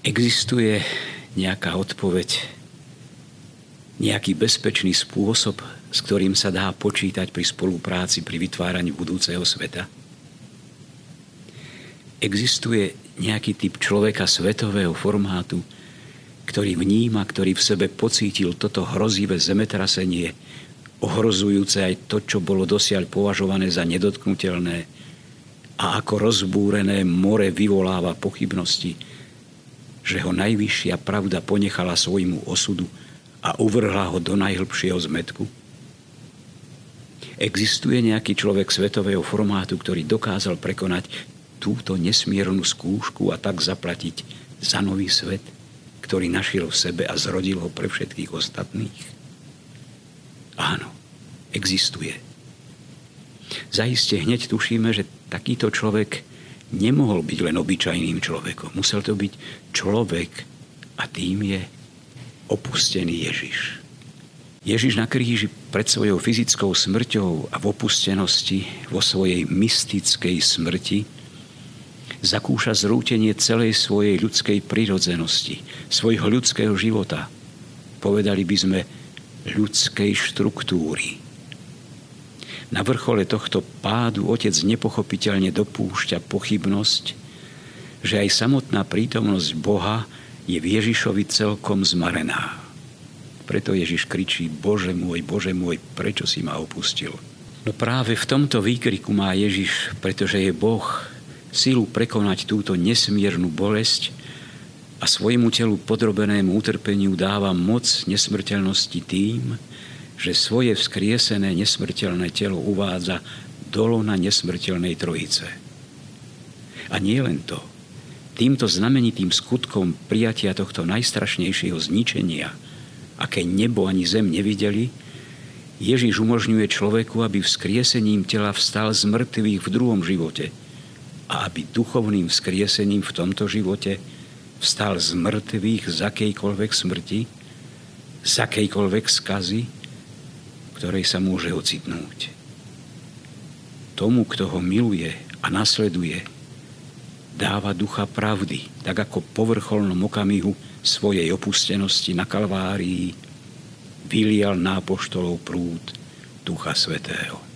Existuje nejaká odpoveď, nejaký bezpečný spôsob, s ktorým sa dá počítať pri spolupráci, pri vytváraní budúceho sveta? Existuje nejaký typ človeka svetového formátu, ktorý vníma, ktorý v sebe pocítil toto hrozivé zemetrasenie, ohrozujúce aj to, čo bolo dosiaľ považované za nedotknutelné a ako rozbúrené more vyvoláva pochybnosti, že ho najvyššia pravda ponechala svojmu osudu a uvrhla ho do najhlbšieho zmetku? Existuje nejaký človek svetového formátu, ktorý dokázal prekonať túto nesmiernu skúšku a tak zaplatiť za nový svet, ktorý našiel v sebe a zrodil ho pre všetkých ostatných? Áno, existuje. Zaiste hneď tušíme, že takýto človek nemohol byť len obyčajným človekom. Musel to byť človek a tým je opustený Ježiš. Ježiš na kríži pred svojou fyzickou smrťou a v opustenosti, vo svojej mystickej smrti, zakúša zrútenie celej svojej ľudskej prirodzenosti, svojho ľudského života. Povedali by sme ľudskej štruktúry. Na vrchole tohto pádu otec nepochopiteľne dopúšťa pochybnosť, že aj samotná prítomnosť Boha je v Ježišovi celkom zmarená. Preto Ježiš kričí, Bože môj, Bože môj, prečo si ma opustil? No práve v tomto výkriku má Ježiš, pretože je Boh, silu prekonať túto nesmiernu bolesť a svojmu telu podrobenému utrpeniu dáva moc nesmrteľnosti tým, že svoje vzkriesené nesmrteľné telo uvádza dolo na nesmrteľnej trojice. A nie len to. Týmto znamenitým skutkom prijatia tohto najstrašnejšieho zničenia, aké nebo ani zem nevideli, Ježiš umožňuje človeku, aby vzkriesením tela vstal z mŕtvych v druhom živote a aby duchovným vzkriesením v tomto živote vstal z mŕtvych z akejkoľvek smrti, z akejkoľvek skazy, ktorej sa môže ocitnúť. Tomu, kto ho miluje a nasleduje, dáva ducha pravdy, tak ako po vrcholnom okamihu svojej opustenosti na Kalvárii vylial na apoštolov prúd Ducha Svetého.